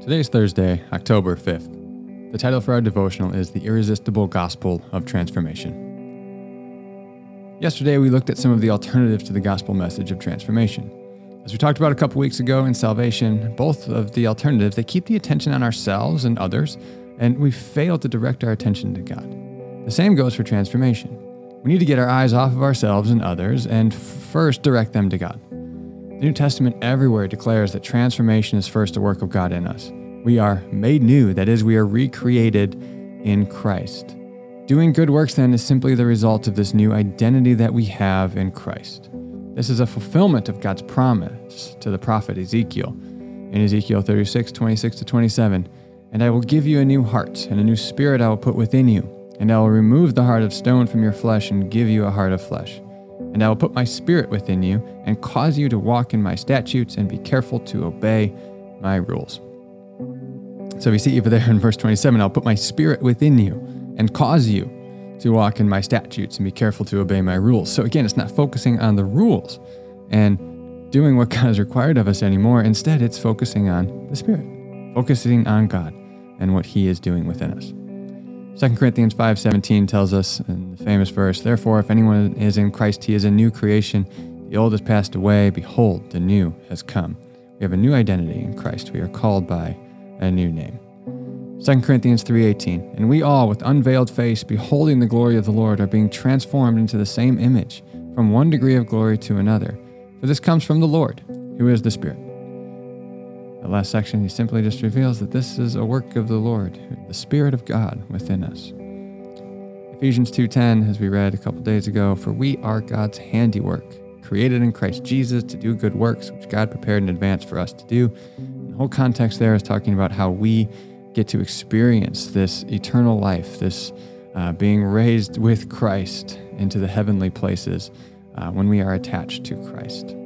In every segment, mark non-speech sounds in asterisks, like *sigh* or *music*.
Today is Thursday, October 5th. The title for our devotional is The Irresistible Gospel of Transformation. Yesterday, we looked at some of the alternatives to the gospel message of transformation. As we talked about a couple weeks ago in salvation, both of the alternatives, they keep the attention on ourselves and others, and we fail to direct our attention to God. The same goes for transformation. We need to get our eyes off of ourselves and others and first direct them to God. The New Testament everywhere declares that transformation is first a work of God in us. We are made new, that is, we are recreated in Christ. Doing good works, then, is simply the result of this new identity that we have in Christ. This is a fulfillment of God's promise to the prophet Ezekiel in Ezekiel 36, 26 to 27. And I will give you a new heart, and a new spirit I will put within you. And I will remove the heart of stone from your flesh and give you a heart of flesh. And I will put my spirit within you and cause you to walk in my statutes and be careful to obey my rules. So we see over there in verse 27 I'll put my spirit within you and cause you to walk in my statutes and be careful to obey my rules. So again, it's not focusing on the rules and doing what *laughs* God has required of us anymore. Instead, it's focusing on the Spirit, focusing on God and what He is doing within us. 2 Corinthians 5:17 tells us in the famous verse, "Therefore if anyone is in Christ, he is a new creation. The old has passed away; behold, the new has come." We have a new identity in Christ. We are called by a new name. 2 Corinthians 3:18 And we all with unveiled face beholding the glory of the Lord are being transformed into the same image from one degree of glory to another for this comes from the Lord who is the Spirit. The last section he simply just reveals that this is a work of the Lord the Spirit of God within us. Ephesians 2:10 as we read a couple days ago for we are God's handiwork created in Christ Jesus to do good works which God prepared in advance for us to do The whole context there is talking about how we get to experience this eternal life, this uh, being raised with Christ into the heavenly places uh, when we are attached to Christ.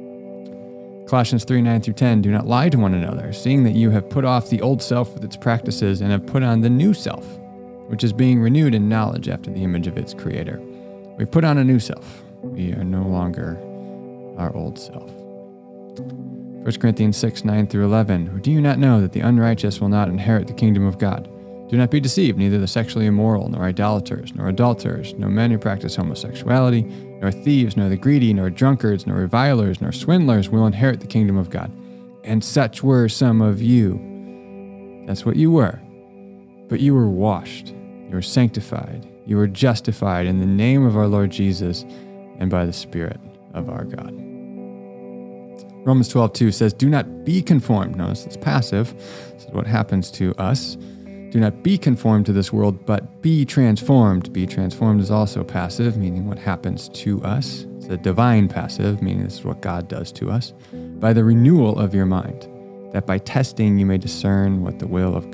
Colossians 3 9 through 10 Do not lie to one another, seeing that you have put off the old self with its practices and have put on the new self, which is being renewed in knowledge after the image of its creator. We've put on a new self. We are no longer our old self. 1 Corinthians 6 9 through 11. Or do you not know that the unrighteous will not inherit the kingdom of God? Do not be deceived, neither the sexually immoral, nor idolaters, nor adulterers, nor men who practice homosexuality, nor thieves, nor the greedy, nor drunkards, nor revilers, nor swindlers will inherit the kingdom of God. And such were some of you. That's what you were. But you were washed, you were sanctified, you were justified in the name of our Lord Jesus and by the Spirit of our God. Romans 12, 2 says, Do not be conformed. Notice it's passive. This is what happens to us. Do not be conformed to this world, but be transformed. Be transformed is also passive, meaning what happens to us. It's a divine passive, meaning this is what God does to us. By the renewal of your mind, that by testing you may discern what the will of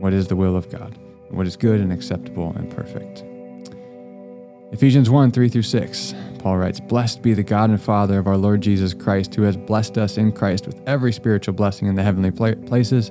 what is the will of God, what is good and acceptable and perfect. Ephesians 1 3 through 6. Paul writes, Blessed be the God and Father of our Lord Jesus Christ, who has blessed us in Christ with every spiritual blessing in the heavenly places,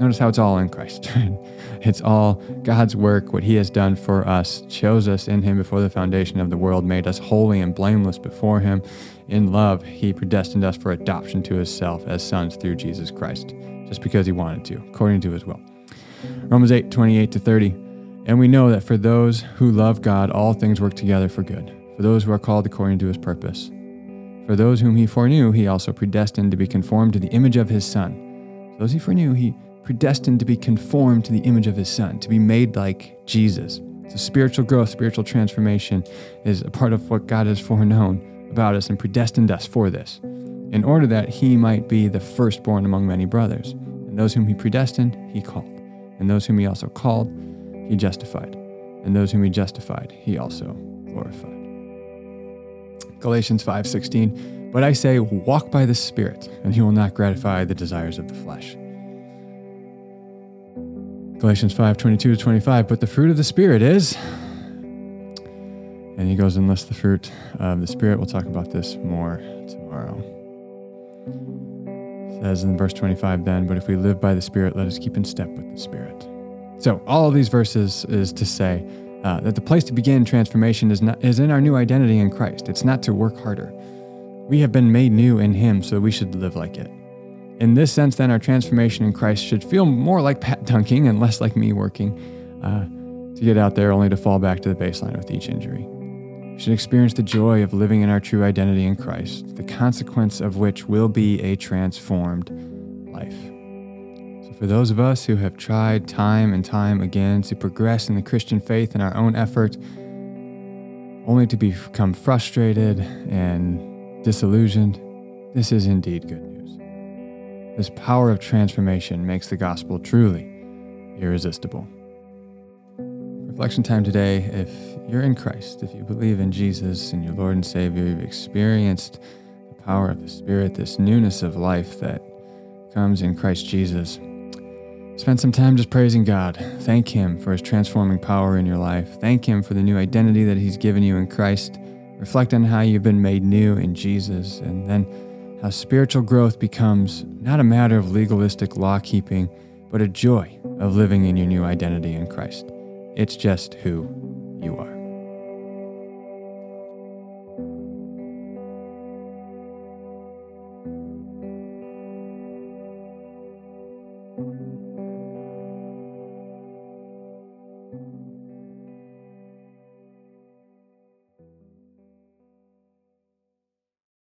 Notice how it's all in Christ. *laughs* it's all God's work, what He has done for us, chose us in Him before the foundation of the world, made us holy and blameless before Him. In love, He predestined us for adoption to Himself as sons through Jesus Christ, just because He wanted to, according to His will. Romans 8 28 to 30. And we know that for those who love God, all things work together for good, for those who are called according to His purpose. For those whom He foreknew, He also predestined to be conformed to the image of His Son. Those He foreknew, He predestined to be conformed to the image of his son, to be made like Jesus. So spiritual growth, spiritual transformation is a part of what God has foreknown about us and predestined us for this, in order that he might be the firstborn among many brothers. And those whom he predestined, he called. And those whom he also called, he justified. And those whom he justified, he also glorified. Galatians 5:16 But I say walk by the spirit and you will not gratify the desires of the flesh. Galatians 5 22 to 25. But the fruit of the Spirit is. And he goes unless the fruit of the Spirit. We'll talk about this more tomorrow. It says in verse 25 then, but if we live by the Spirit, let us keep in step with the Spirit. So, all of these verses is to say uh, that the place to begin transformation is, not, is in our new identity in Christ. It's not to work harder. We have been made new in Him, so we should live like it. In this sense, then, our transformation in Christ should feel more like pat dunking and less like me working uh, to get out there only to fall back to the baseline with each injury. We should experience the joy of living in our true identity in Christ, the consequence of which will be a transformed life. So, for those of us who have tried time and time again to progress in the Christian faith in our own effort, only to become frustrated and disillusioned, this is indeed good news. This power of transformation makes the gospel truly irresistible. Reflection time today if you're in Christ, if you believe in Jesus and your Lord and Savior, you've experienced the power of the Spirit, this newness of life that comes in Christ Jesus. Spend some time just praising God. Thank Him for His transforming power in your life. Thank Him for the new identity that He's given you in Christ. Reflect on how you've been made new in Jesus, and then how spiritual growth becomes not a matter of legalistic law keeping, but a joy of living in your new identity in Christ. It's just who you are.